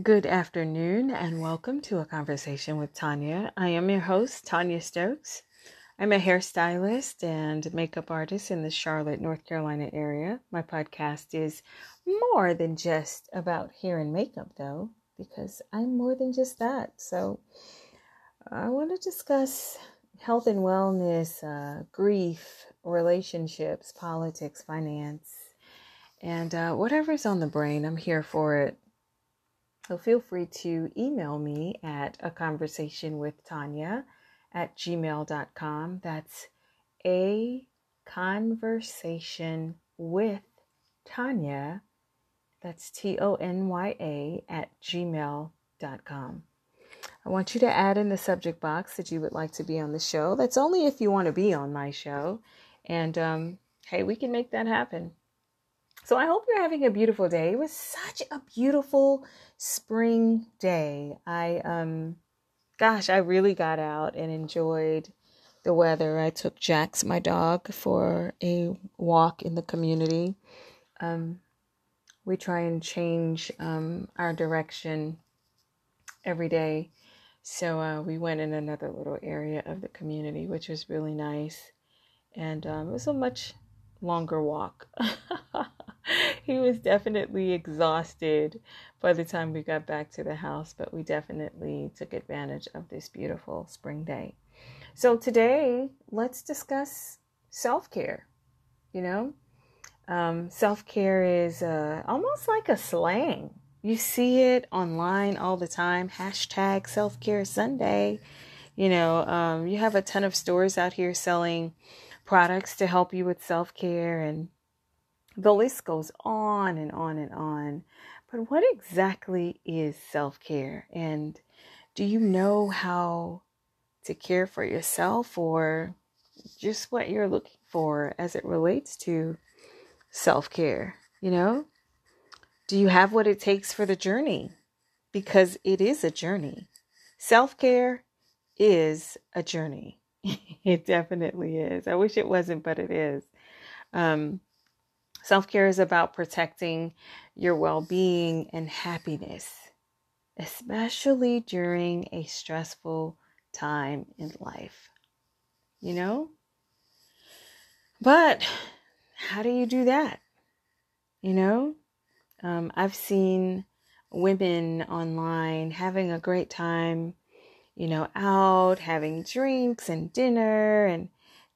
Good afternoon and welcome to a conversation with Tonya. I am your host, Tonya Stokes. I'm a hairstylist and makeup artist in the Charlotte, North Carolina area. My podcast is more than just about hair and makeup, though, because I'm more than just that. So, I want to discuss health and wellness, uh, grief, relationships, politics, finance, and uh, whatever's on the brain. I'm here for it. So feel free to email me at a conversation with Tonya at gmail.com. That's a conversation with Tonya. That's T O N Y A at gmail.com. I want you to add in the subject box that you would like to be on the show. That's only if you want to be on my show. And um, hey, we can make that happen. So I hope you're having a beautiful day. It was such a beautiful spring day. I um gosh, I really got out and enjoyed the weather. I took Jax, my dog, for a walk in the community. Um we try and change um, our direction every day. So uh, we went in another little area of the community, which was really nice. And um, it was a much longer walk. he was definitely exhausted by the time we got back to the house, but we definitely took advantage of this beautiful spring day. So today, let's discuss self care. You know, um, self care is uh, almost like a slang. You see it online all the time. Hashtag self care Sunday. You know, um, you have a ton of stores out here selling products to help you with self care and the list goes on and on and on. But what exactly is self care? And do you know how to care for yourself or just what you're looking for as it relates to self care? You know, do you have what it takes for the journey? Because it is a journey. Self care is a journey. it definitely is. I wish it wasn't, but it is. Um, Self care is about protecting your well being and happiness, especially during a stressful time in life. You know? But how do you do that? You know? Um, I've seen women online having a great time, you know, out having drinks and dinner, and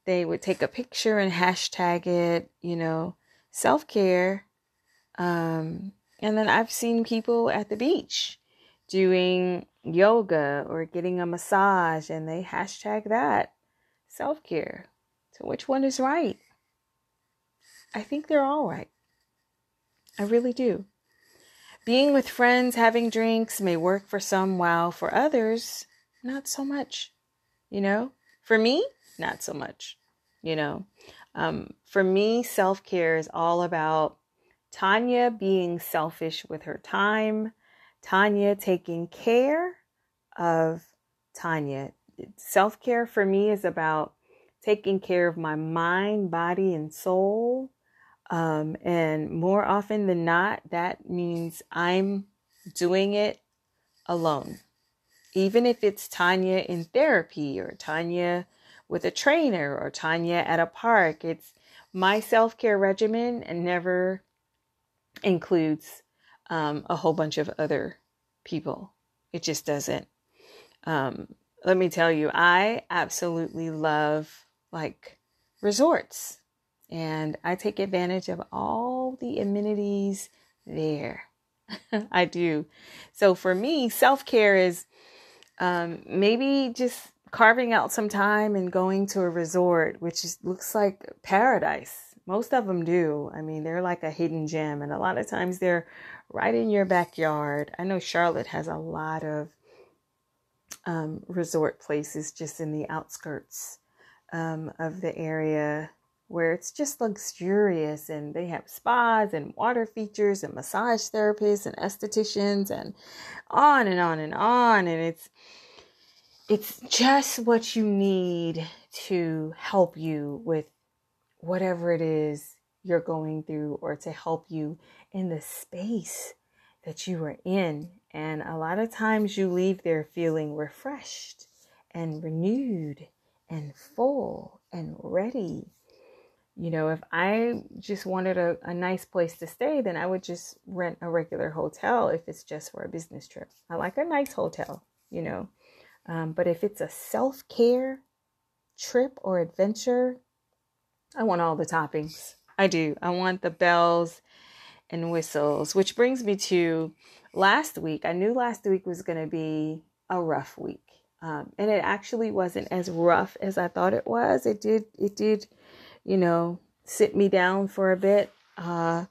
they would take a picture and hashtag it, you know, self care. Um, and then I've seen people at the beach doing yoga or getting a massage and they hashtag that self care. So, which one is right? I think they're all right. I really do. Being with friends, having drinks may work for some, while for others, not so much. You know, for me, not so much. You know, um, for me, self care is all about Tonya being selfish with her time, Tonya taking care of Tonya. Self care for me is about taking care of my mind, body, and soul. Um, and more often than not, that means I'm doing it alone. Even if it's Tonya in therapy or Tonya with a trainer or Tonya at a park. It's my self care regimen and never includes um, a whole bunch of other people. It just doesn't. Um, let me tell you, I absolutely love like resorts and I take advantage of all the amenities there. I do. So for me, self care is um, maybe just carving out some time and going to a resort, which is, looks like paradise. Most of them do. I mean, they're like a hidden gem, and a lot of times they're right in your backyard. I know Charlotte has a lot of um, resort places just in the outskirts um, of the area where it's just luxurious and they have spas and water features and massage therapists and estheticians and on and on and on. And it's, it's just what you need to help you with whatever it is you're going through or to help you in the space that you are in And a lot of times you leave there feeling refreshed and renewed and full and ready. You know, if I just wanted a, a nice place to stay, then I would just rent a regular hotel if it's just for a business trip. I like a nice hotel, you know. Um, but if it's a self care trip or adventure, I want all the toppings. I do. I want the bells and whistles, which brings me to last week. I knew last week was going to be a rough week. Um, and it actually wasn't as rough as I thought it was. It did, it did, you know, sit me down for a bit. Uh,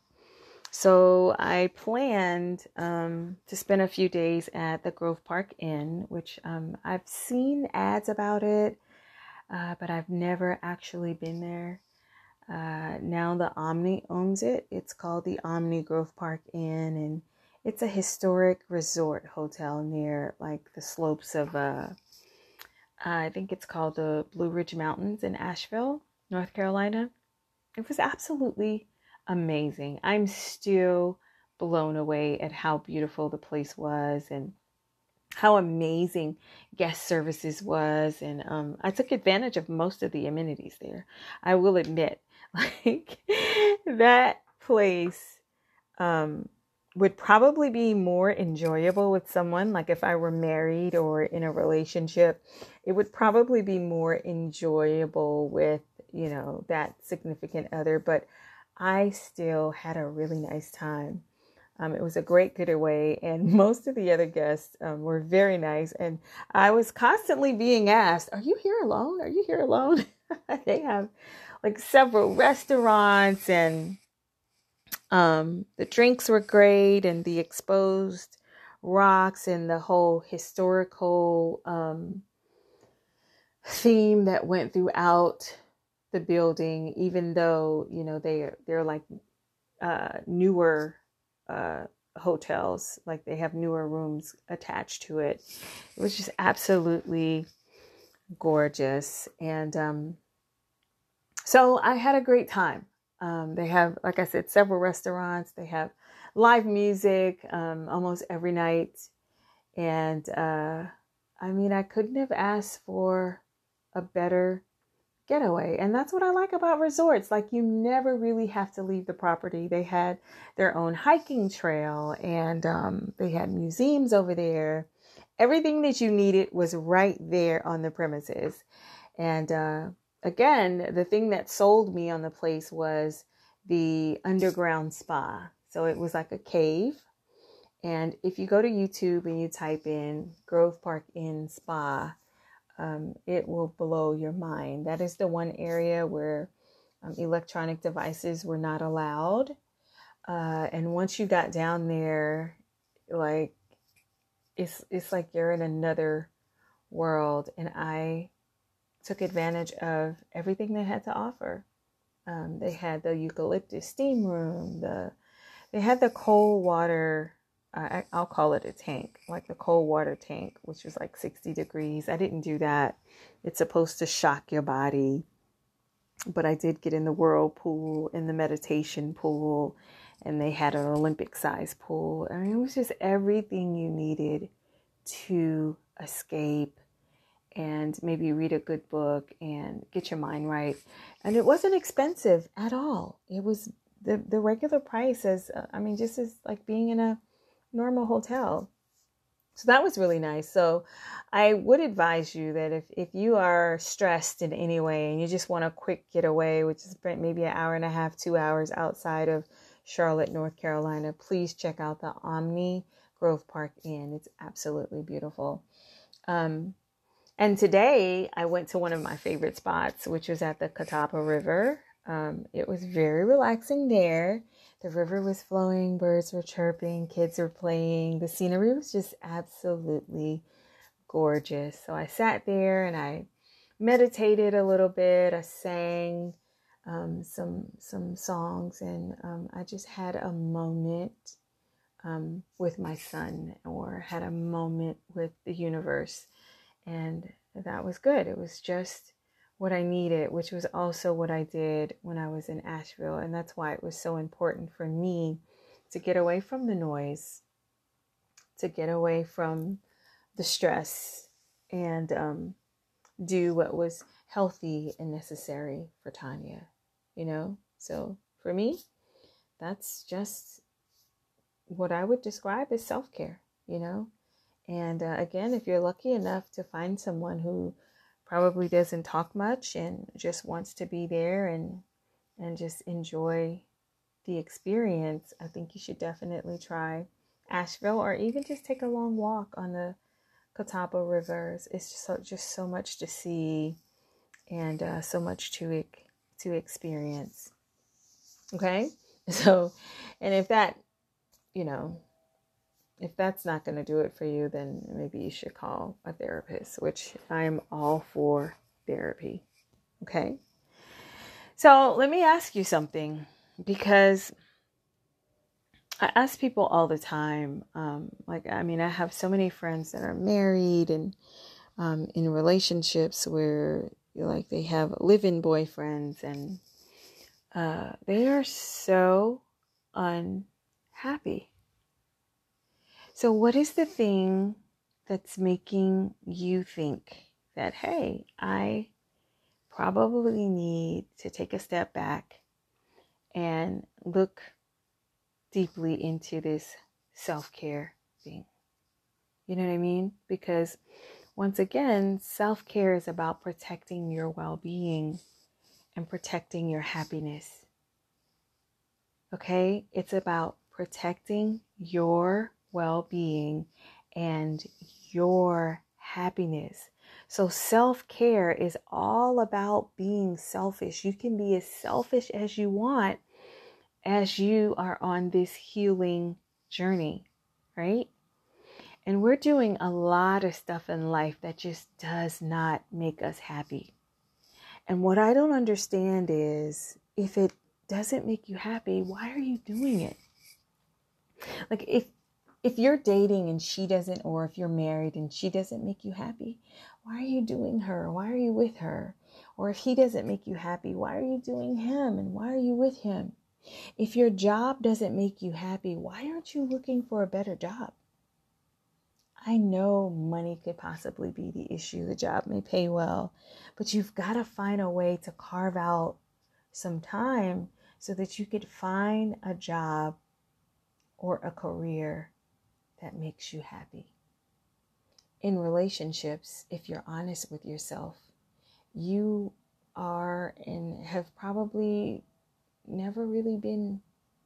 so I planned um, to spend a few days at the Grove Park Inn, which um, I've seen ads about it, uh, but I've never actually been there. Uh, now the Omni owns it. It's called the Omni Grove Park Inn, and it's a historic resort hotel near like the slopes of uh, I think it's called the Blue Ridge Mountains in Asheville, North Carolina. It was absolutely amazing. I'm still blown away at how beautiful the place was and how amazing guest services was and um, i took advantage of most of the amenities there i will admit like that place um, would probably be more enjoyable with someone like if i were married or in a relationship it would probably be more enjoyable with you know that significant other but i still had a really nice time um, it was a great getaway, and most of the other guests um, were very nice. And I was constantly being asked, Are you here alone? Are you here alone? they have like several restaurants, and um, the drinks were great, and the exposed rocks, and the whole historical um, theme that went throughout the building, even though, you know, they, they're like uh, newer uh, hotels. Like they have newer rooms attached to it. It was just absolutely gorgeous. And um, so I had a great time. Um, they have, like I said, several restaurants. They have live music um, almost every night. And uh, I mean, I couldn't have asked for a better getaway. And that's what I like about resorts. Like you never really have to leave the property. They had their own hiking trail and um, they had museums over there. Everything that you needed was right there on the premises. And uh, again, the thing that sold me on the place was the underground spa. So it was like a cave. And if you go to YouTube and you type in Grove Park Inn Spa, um, it will blow your mind. That is the one area where um, electronic devices were not allowed. Uh, and once you got down there, like it's it's like you're in another world. And I took advantage of everything they had to offer. Um, they had the eucalyptus steam room. The they had the cold water I, I'll call it a tank, like the cold water tank, which was like 60 degrees. I didn't do that. It's supposed to shock your body. But I did get in the whirlpool, in the meditation pool, and they had an Olympic size pool. I mean, it was just everything you needed to escape and maybe read a good book and get your mind right. And it wasn't expensive at all. It was the, the regular price as, uh, I mean, just as like being in a normal hotel. So that was really nice. So I would advise you that if, if you are stressed in any way and you just want a quick getaway, which is maybe an hour and a half, two hours outside of Charlotte, North Carolina, please check out the Omni Grove Park Inn. It's absolutely beautiful. Um, and today I went to one of my favorite spots, which was at the Catawba River. Um, it was very relaxing there. The river was flowing, birds were chirping, kids were playing. The scenery was just absolutely gorgeous. So I sat there and I meditated a little bit. I sang um, some some songs, and um, I just had a moment um, with my son, or had a moment with the universe, and that was good. It was just what I needed, which was also what I did when I was in Asheville. And that's why it was so important for me to get away from the noise to get away from the stress and um, do what was healthy and necessary for Tonya, you know? So for me, that's just what I would describe as self care, you know? And uh, again, if you're lucky enough to find someone who probably doesn't talk much and just wants to be there and and just enjoy the experience, I think you should definitely try Asheville or even just take a long walk on the Catawba rivers. It's just so, just so much to see and uh, so much to to experience. Okay, so and if that, you know, if that's not going to do it for you, then maybe you should call a therapist, which I'm all for therapy. Okay. So let me ask you something because I ask people all the time. Um, like, I mean, I have so many friends that are married and um, in relationships where like they have live-in boyfriends and uh, they are so unhappy. So, what is the thing that's making you think that, hey, I probably need to take a step back and look deeply into this self care thing? You know what I mean? Because once again, self care is about protecting your well being and protecting your happiness. Okay? It's about protecting your well being and your happiness. So, self care is all about being selfish. You can be as selfish as you want as you are on this healing journey, right? And we're doing a lot of stuff in life that just does not make us happy. And what I don't understand is if it doesn't make you happy, why are you doing it? Like if if you're dating and she doesn't or if you're married and she doesn't make you happy, why are you doing her? Why are you with her? Or if he doesn't make you happy, why are you doing him and why are you with him? If your job doesn't make you happy, why aren't you looking for a better job? I know money could possibly be the issue. The job may pay well, but you've got to find a way to carve out some time so that you could find a job or a career that makes you happy. In relationships, if you're honest with yourself, you are and have probably never really been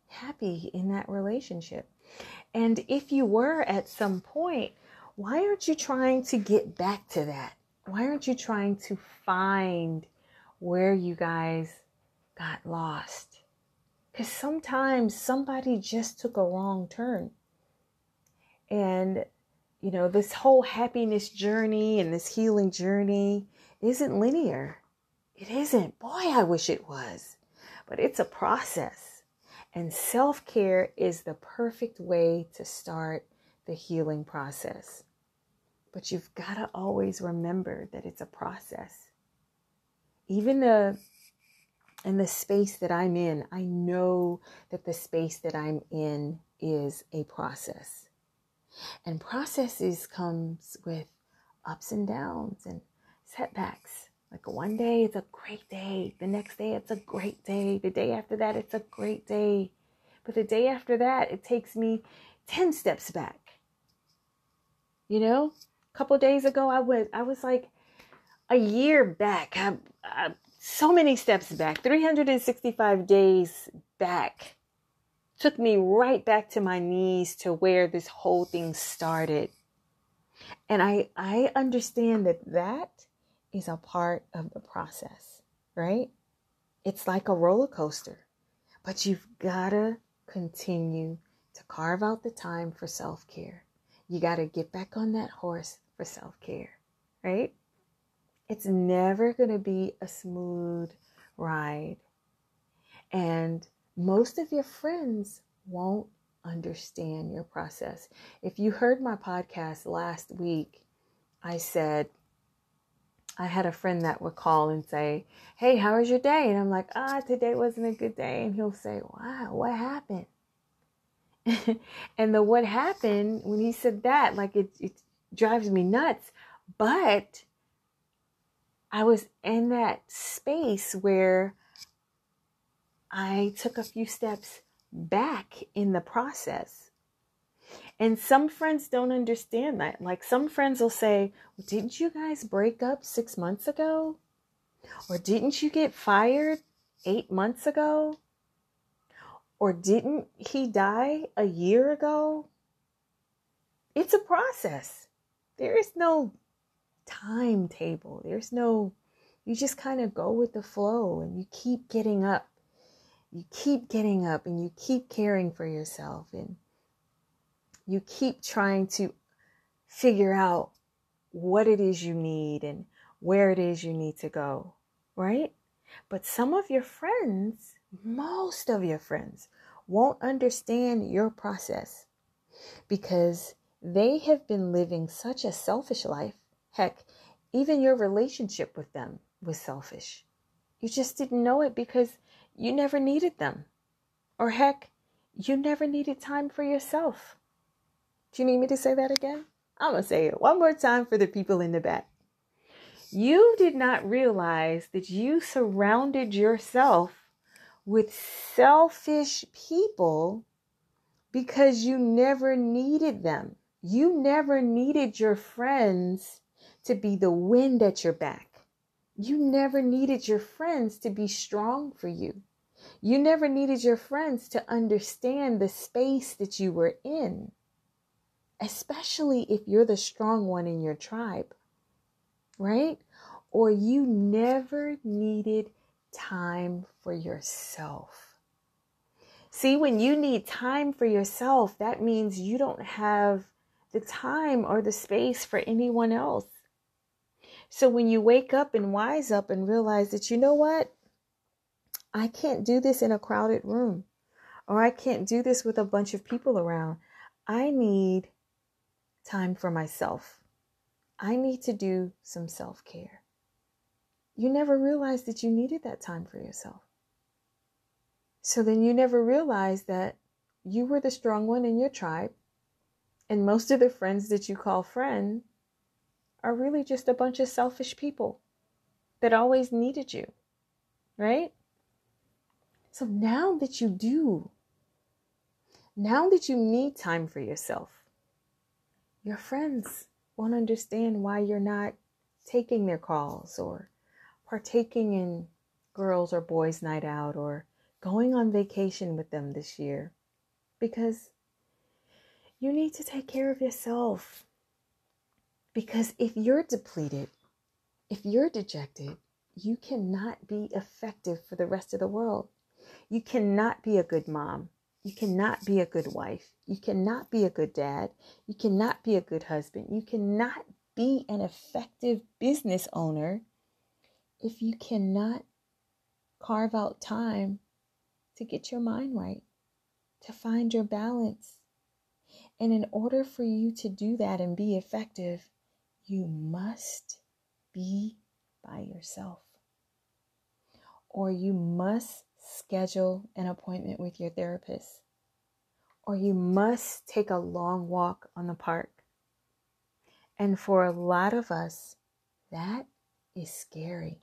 happy in that relationship. And if you were at some point, why aren't you trying to get back to that? Why aren't you trying to find where you guys got lost? Because sometimes somebody just took a wrong turn. And, you know, this whole happiness journey and this healing journey isn't linear. It isn't. Boy, I wish it was. But it's a process. And self care is the perfect way to start the healing process. But you've got to always remember that it's a process. Even the in the space that I'm in, I know that the space that I'm in is a process. And processes comes with ups and downs and setbacks. Like one day it's a great day, the next day it's a great day, the day after that it's a great day. But the day after that it takes me 10 steps back. You know? A couple days ago, I was I was like a year back. I, I, so many steps back, 365 days back. Took me right back to my knees to where this whole thing started. And I I understand that that is a part of the process, right? It's like a roller coaster. But you've got to continue to carve out the time for self-care. You got to get back on that horse for self care, right? It's never going to be a smooth ride. And most of your friends won't understand your process. If you heard my podcast last week, I said, I had a friend that would call and say, Hey, how was your day? And I'm like, Ah, today wasn't a good day. And he'll say, Wow, what happened? and the what happened when he said that, like it, it drives me nuts. But I was in that space where I took a few steps back in the process. And some friends don't understand that. Like some friends will say, Didn't you guys break up six months ago? Or didn't you get fired eight months ago? Or didn't he die a year ago? It's a process. There is no timetable. There's no, you just kind of go with the flow and you keep getting up. You keep getting up and you keep caring for yourself and you keep trying to figure out what it is you need and where it is you need to go, right? But some of your friends, most of your friends, won't understand your process because they have been living such a selfish life. Heck, even your relationship with them was selfish. You just didn't know it because you never needed them. Or heck, you never needed time for yourself. Do you need me to say that again? I'm going to say it one more time for the people in the back. You did not realize that you surrounded yourself with selfish people because you never needed them. You never needed your friends to be the wind at your back. You never needed your friends to be strong for you. You never needed your friends to understand the space that you were in, especially if you're the strong one in your tribe, right? Or you never needed time for yourself. See, when you need time for yourself, that means you don't have the time or the space for anyone else. So when you wake up and wise up and realize that, you know what? I can't do this in a crowded room, or I can't do this with a bunch of people around. I need time for myself. I need to do some self care. You never realized that you needed that time for yourself. So then you never realized that you were the strong one in your tribe and most of the friends that you call friend are really just a bunch of selfish people that always needed you, right? So now that you do, now that you need time for yourself, your friends won't understand why you're not taking their calls or partaking in girls or boys' night out or going on vacation with them this year because you need to take care of yourself. Because if you're depleted, if you're dejected, you cannot be effective for the rest of the world. You cannot be a good mom. You cannot be a good wife. You cannot be a good dad. You cannot be a good husband. You cannot be an effective business owner if you cannot carve out time to get your mind right, to find your balance, and in order for you to do that and be effective, you must be by yourself. Or you must schedule an appointment with your therapist. Or you must take a long walk on the park. And for a lot of us, that is scary.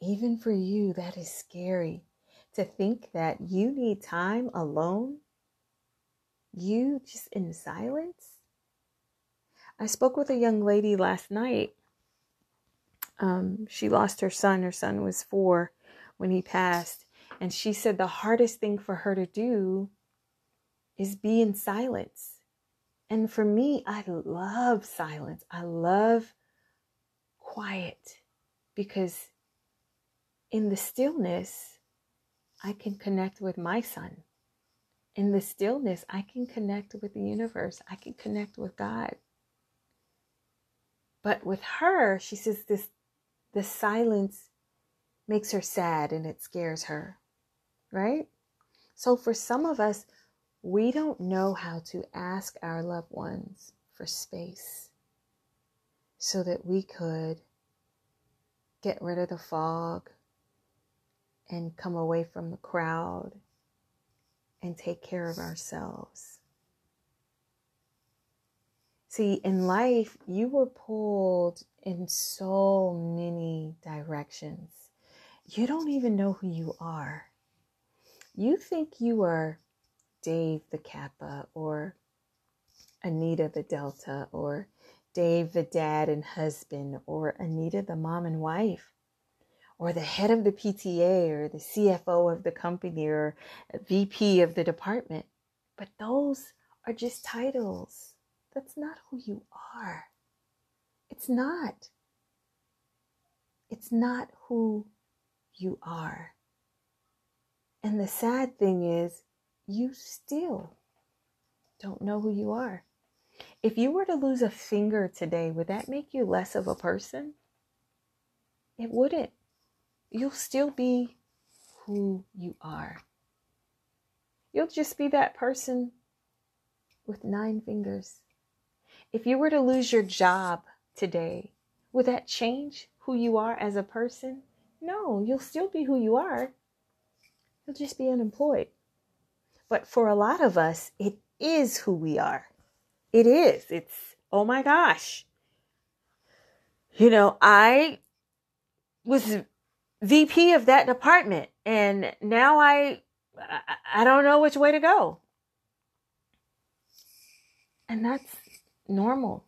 Even for you, that is scary to think that you need time alone you just in silence. I spoke with a young lady last night. Um, she lost her son. Her son was four when he passed. And she said the hardest thing for her to do is be in silence. And for me, I love silence. I love quiet because in the stillness, I can connect with my son in the stillness, I can connect with the universe. I can connect with God. But with her, she says this the silence makes her sad and it scares her. Right? So for some of us, we don't know how to ask our loved ones for space so that we could get rid of the fog and come away from the crowd and take care of ourselves. See, in life, you were pulled in so many directions. You don't even know who you are. You think you are Dave the Kappa or Anita the Delta or Dave the dad and husband or Anita the mom and wife or the head of the PTA or the CFO of the company or VP of the department. But those are just titles. That's not who you are. It's not. It's not who you are. And the sad thing is, you still don't know who you are. If you were to lose a finger today, would that make you less of a person? It wouldn't you'll still be who you are. You'll just be that person with nine fingers. If you were to lose your job today, would that change who you are as a person? No, you'll still be who you are. You'll just be unemployed. But for a lot of us, it is who we are. It is. It's, oh my gosh. You know, I was VP of that department. And now I, I don't know which way to go. And that's normal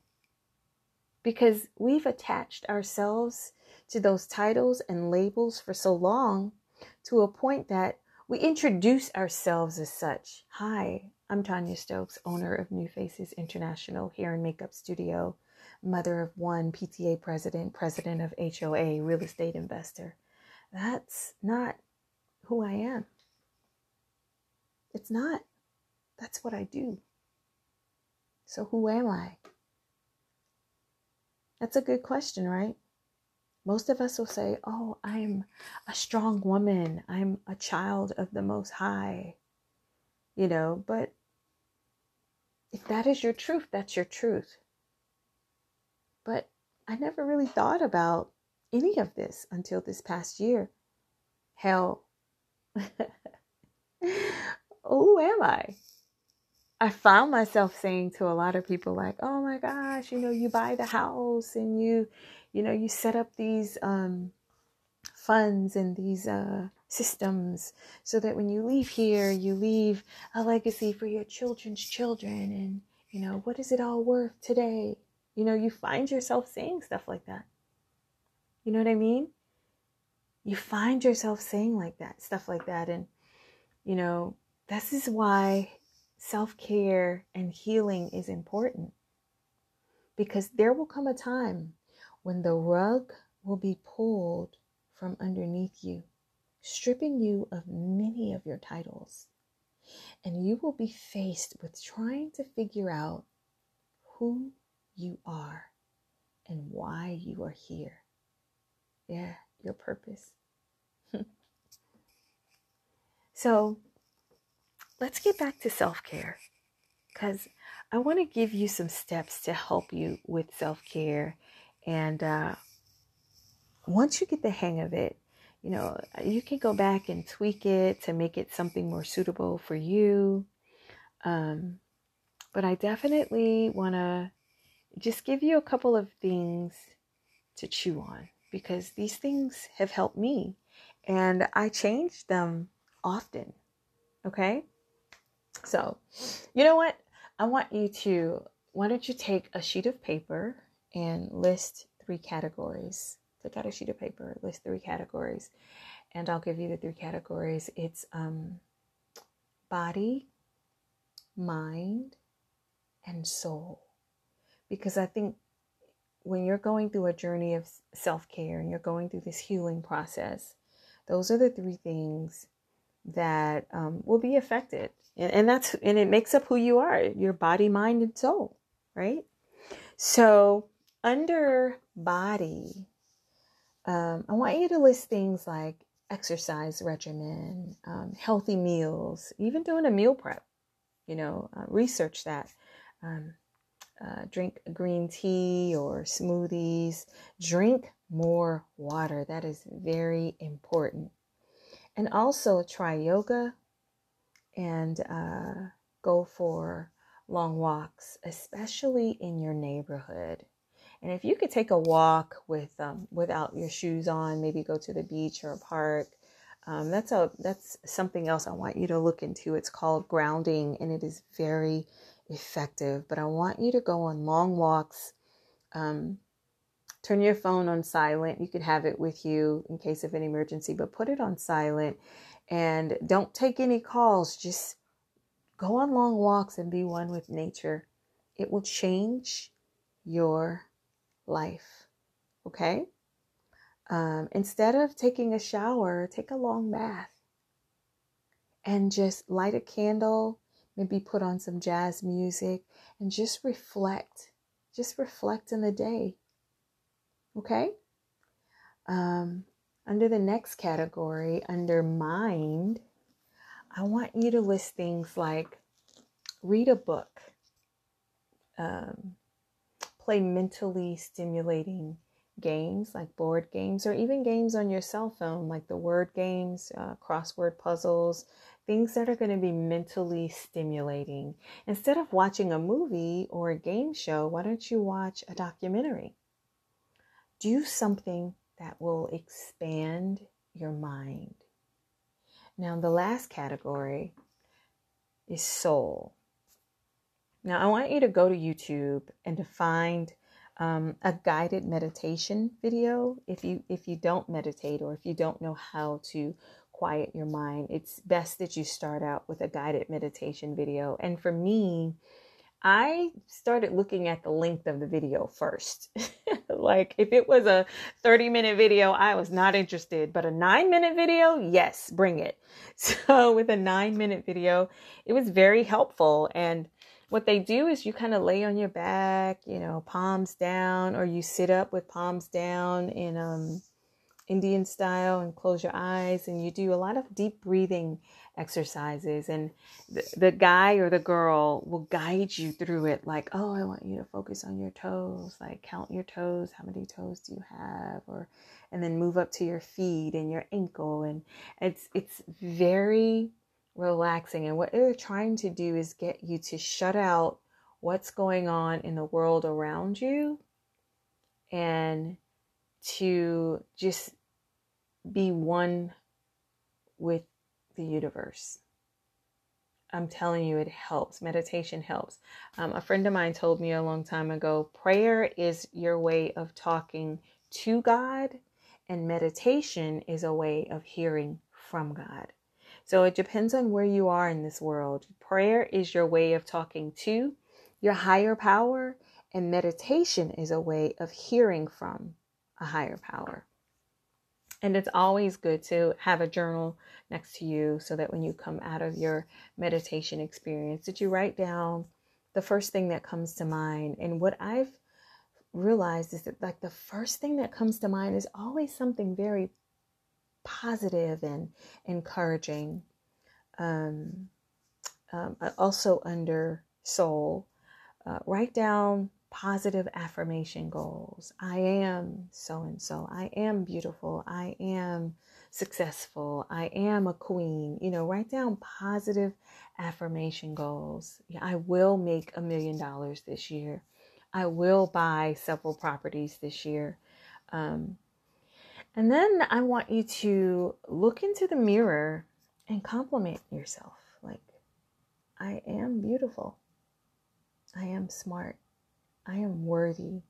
because we've attached ourselves to those titles and labels for so long to a point that we introduce ourselves as such. Hi, I'm Tonya Stokes, owner of New Faces International Hair and Makeup Studio, mother of one, PTA president, president of HOA, real estate investor. That's not who I am. It's not. That's what I do. So, who am I? That's a good question, right? Most of us will say, Oh, I'm a strong woman. I'm a child of the Most High. You know, but if that is your truth, that's your truth. But I never really thought about any of this until this past year. Hell, who am I? I found myself saying to a lot of people, like, oh my gosh, you know, you buy the house and you, you know, you set up these um, funds and these uh, systems so that when you leave here, you leave a legacy for your children's children. And, you know, what is it all worth today? You know, you find yourself saying stuff like that. You know what I mean? You find yourself saying like that, stuff like that. And, you know, this is why self care and healing is important. Because there will come a time when the rug will be pulled from underneath you, stripping you of many of your titles. And you will be faced with trying to figure out who you are and why you are here. Yeah, your purpose. so let's get back to self care because I want to give you some steps to help you with self care. And uh, once you get the hang of it, you know, you can go back and tweak it to make it something more suitable for you. Um, but I definitely want to just give you a couple of things to chew on because these things have helped me and I change them often. Okay? So, you know what? I want you to, why don't you take a sheet of paper and list three categories? Take out a sheet of paper, list three categories, and I'll give you the three categories. It's um, body, mind, and soul. Because I think when you're going through a journey of self care and you're going through this healing process, those are the three things that um, will be affected. And, and that's, and it makes up who you are your body, mind, and soul, right? So, under body, um, I want you to list things like exercise regimen, um, healthy meals, even doing a meal prep. You know, uh, research that. Um, uh, drink green tea or smoothies. Drink more water. That is very important. And also try yoga and uh, go for long walks, especially in your neighborhood. And if you could take a walk with um, without your shoes on, maybe go to the beach or a park. Um, that's a that's something else I want you to look into. It's called grounding, and it is very effective. But I want you to go on long walks. Um, turn your phone on silent. You could have it with you in case of an emergency, but put it on silent and don't take any calls. Just go on long walks and be one with nature. It will change your life. Okay? Um, instead of taking a shower, take a long bath and just light a candle, maybe put on some jazz music and just reflect. Just reflect in the day. Okay? Um, under the next category, under mind, I want you to list things like read a book, um, play mentally stimulating games like board games, or even games on your cell phone like the word games, uh, crossword puzzles, things that are going to be mentally stimulating. Instead of watching a movie or a game show, why don't you watch a documentary? Do something that will expand your mind. Now, the last category is soul. Now, I want you to go to YouTube and to find um, a guided meditation video. If you if you don't meditate or if you don't know how to quiet your mind, it's best that you start out with a guided meditation video. And for me, I started looking at the length of the video first. like if it was a 30 minute video, I was not interested, but a 9 minute video, yes, bring it. So with a 9 minute video, it was very helpful and what they do is you kind of lay on your back, you know, palms down or you sit up with palms down in um Indian style and close your eyes and you do a lot of deep breathing exercises and the, the guy or the girl will guide you through it like oh i want you to focus on your toes like count your toes how many toes do you have? or and then move up to your feet and your ankle and it's it's very relaxing and what they're trying to do is get you to shut out what's going on in the world around you and to just be one with the universe. I'm telling you, it helps. Meditation helps. Um, a friend of mine told me a long time ago prayer is your way of talking to God, and meditation is a way of hearing from God. So it depends on where you are in this world. Prayer is your way of talking to your higher power, and meditation is a way of hearing from a higher power. And it's always good to have a journal next to you so that when you come out of your meditation experience, that you write down the first thing that comes to mind. And what I've realized is that like the first thing that comes to mind is always something very positive and encouraging. Um, um, also under soul, uh, write down positive affirmation goals. I am so and so. I am beautiful. I am successful. I am a queen. You know, write down positive affirmation goals. Yeah, I will make a million dollars this year. I will buy several properties this year. Um, and then I want you to look into the mirror and compliment yourself. Like, I am beautiful. I am smart. I am worthy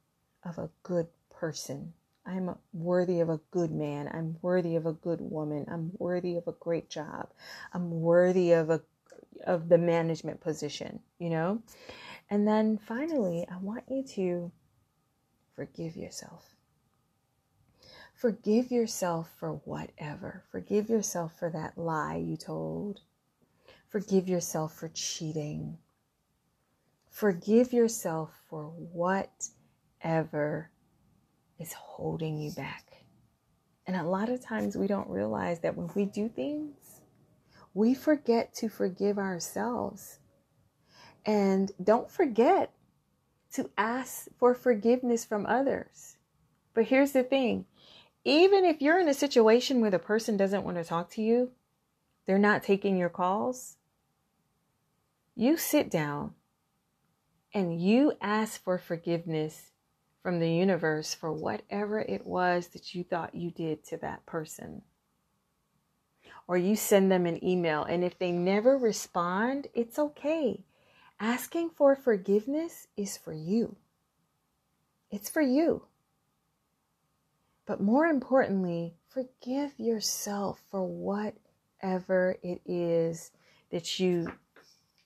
of a good person. I'm worthy of a good man. I'm worthy of a good woman. I'm worthy of a great job. I'm worthy of a of the management position, you know? And then finally, I want you to forgive yourself. Forgive yourself for whatever. Forgive yourself for that lie you told. Forgive yourself for cheating. Forgive yourself for whatever is holding you back. And a lot of times we don't realize that when we do things, we forget to forgive ourselves. And don't forget to ask for forgiveness from others. But here's the thing even if you're in a situation where the person doesn't want to talk to you, they're not taking your calls, you sit down and you ask for forgiveness from the universe for whatever it was that you thought you did to that person. Or you send them an email, and if they never respond, it's okay. Asking for forgiveness is for you. It's for you. But more importantly, forgive yourself for whatever it is that you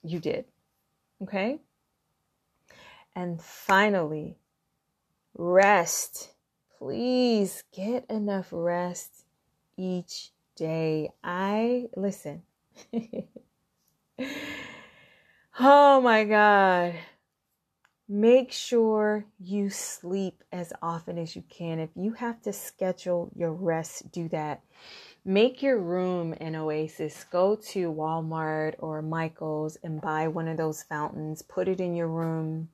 you did. Okay? And finally, rest. Please get enough rest each day. I listen. oh my God. Make sure you sleep as often as you can. If you have to schedule your rest, do that. Make your room an oasis. Go to Walmart or Michael's and buy one of those fountains. Put it in your room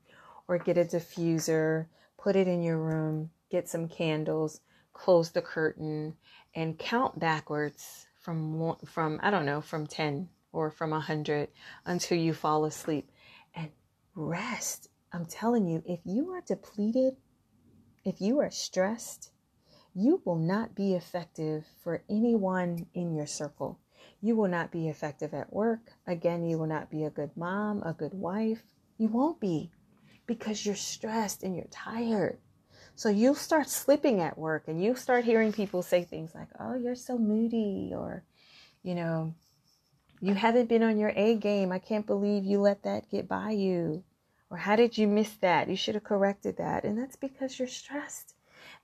or get a diffuser. Put it in your room. Get some candles. Close the curtain and count backwards from from I don't know from 10 or from a 100 until you fall asleep and rest I'm telling you, if you are depleted, if you are stressed, you will not be effective for anyone in your circle. You will not be effective at work. Again, you will not be a good mom, a good wife. You won't be because you're stressed and you're tired. So you'll start slipping at work and you start hearing people say things like, oh, you're so moody, or, you know, you haven't been on your A game. I can't believe you let that get by you. Or how did you miss that? You should have corrected that. And that's because you're stressed.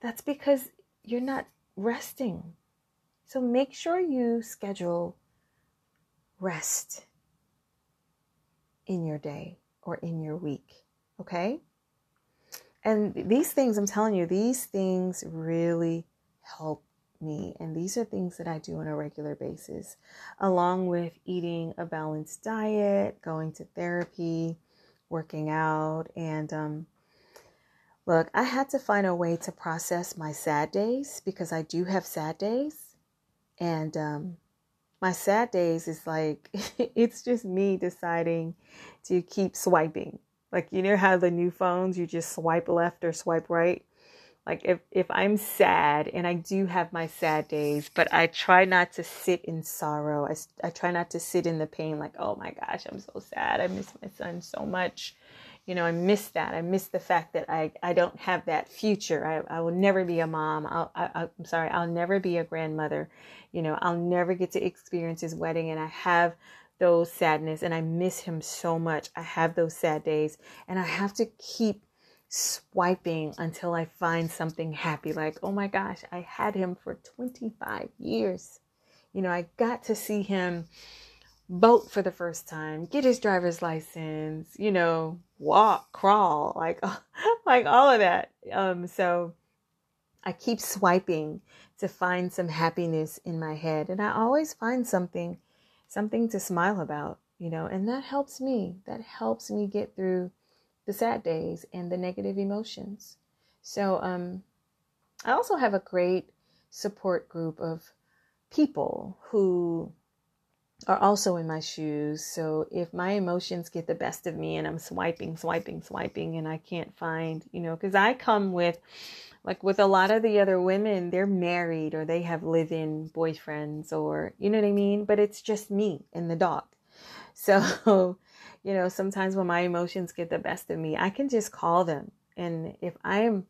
That's because you're not resting. So make sure you schedule rest in your day or in your week. Okay? And these things, I'm telling you, these things really help me. And these are things that I do on a regular basis, along with eating a balanced diet, going to therapy, working out. And um, look, I had to find a way to process my sad days because I do have sad days. And um, my sad days is like, it's just me deciding to keep swiping. Like, you know how the new phones, you just swipe left or swipe right? like if if i'm sad and i do have my sad days but i try not to sit in sorrow i, I try not to sit in the pain like oh my gosh i'm so sad i miss my son so much you know i miss that i miss the fact that i i don't have that future i, I will never be a mom I'll, I, i'm sorry i'll never be a grandmother you know i'll never get to experience his wedding and i have those sadness and i miss him so much i have those sad days and i have to keep swiping until I find something happy. Like, oh my gosh, I had him for 25 years. You know, I got to see him boat for the first time, get his driver's license, you know, walk, crawl, like like all of that. Um so I keep swiping to find some happiness in my head and I always find something something to smile about, you know, and that helps me. That helps me get through the sad days and the negative emotions. So, um, I also have a great support group of people who are also in my shoes. So if my emotions get the best of me and I'm swiping, swiping, swiping, and I can't find, you know, because I come with, like with a lot of the other women, they're married or they have live in boyfriends or, you know what I mean? But it's just me and the dog. So you know, sometimes when my emotions get the best of me, I can just call them. And if I am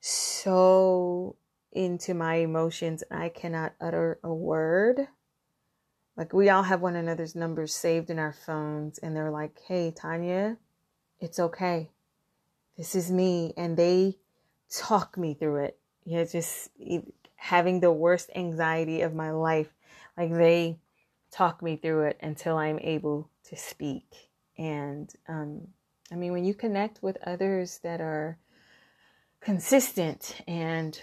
so into my emotions, I cannot utter a word. Like we all have one another's numbers saved in our phones, and they're like, hey, Tonya, it's okay. This is me. And they talk me through it. You know, just having the worst anxiety of my life. Like they talk me through it until I'm able to speak. And um, I mean, when you connect with others that are consistent and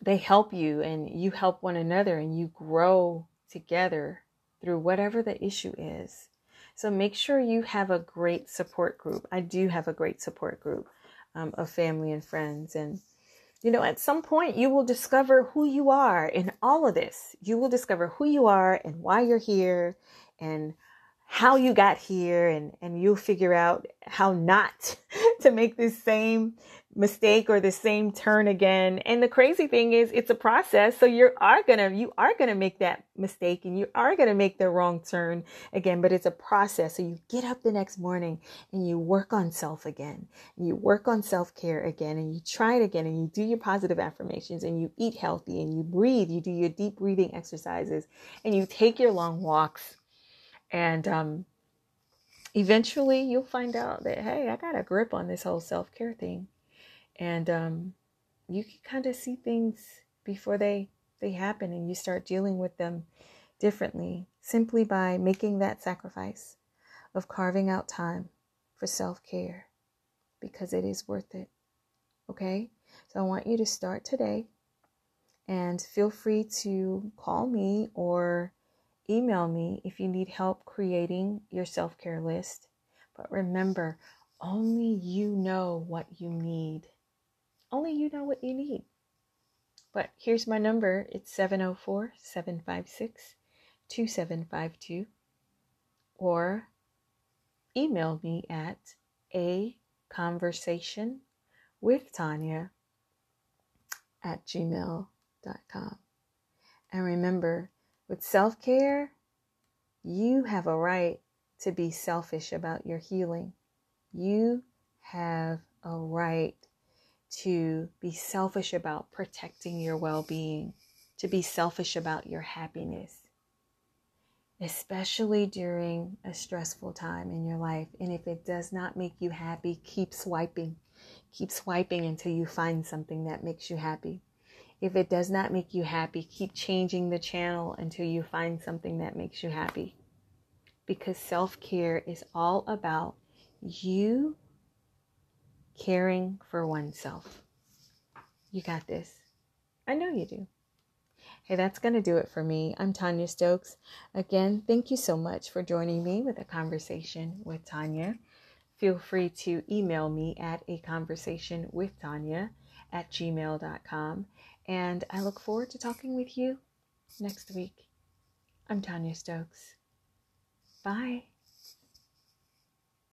they help you and you help one another and you grow together through whatever the issue is. So make sure you have a great support group. I do have a great support group um, of family and friends. And, you know, at some point you will discover who you are in all of this. You will discover who you are and why you're here and how you got here and, and you'll figure out how not to make this same mistake or the same turn again. And the crazy thing is it's a process. So you are gonna, you are gonna make that mistake and you are gonna make the wrong turn again, but it's a process. So you get up the next morning and you work on self again. And you work on self-care again and you try it again and you do your positive affirmations and you eat healthy and you breathe, you do your deep breathing exercises and you take your long walks and um, eventually you'll find out that, hey, I got a grip on this whole self care thing. And um, you can kind of see things before they, they happen and you start dealing with them differently simply by making that sacrifice of carving out time for self care because it is worth it. Okay? So I want you to start today and feel free to call me or Email me if you need help creating your self care list. But remember, only you know what you need. Only you know what you need. But here's my number it's 704 756 2752. Or email me at a conversation with Tonya at gmail.com. And remember, with self care, you have a right to be selfish about your healing. You have a right to be selfish about protecting your well being, to be selfish about your happiness, especially during a stressful time in your life. And if it does not make you happy, keep swiping. Keep swiping until you find something that makes you happy. If it does not make you happy, keep changing the channel until you find something that makes you happy. Because self care is all about you caring for oneself. You got this. I know you do. Hey, that's going to do it for me. I'm Tonya Stokes. Again, thank you so much for joining me with a conversation with Tonya. Feel free to email me at a conversation with Tonya at gmail.com. And I look forward to talking with you next week. I'm Tonya Stokes. Bye.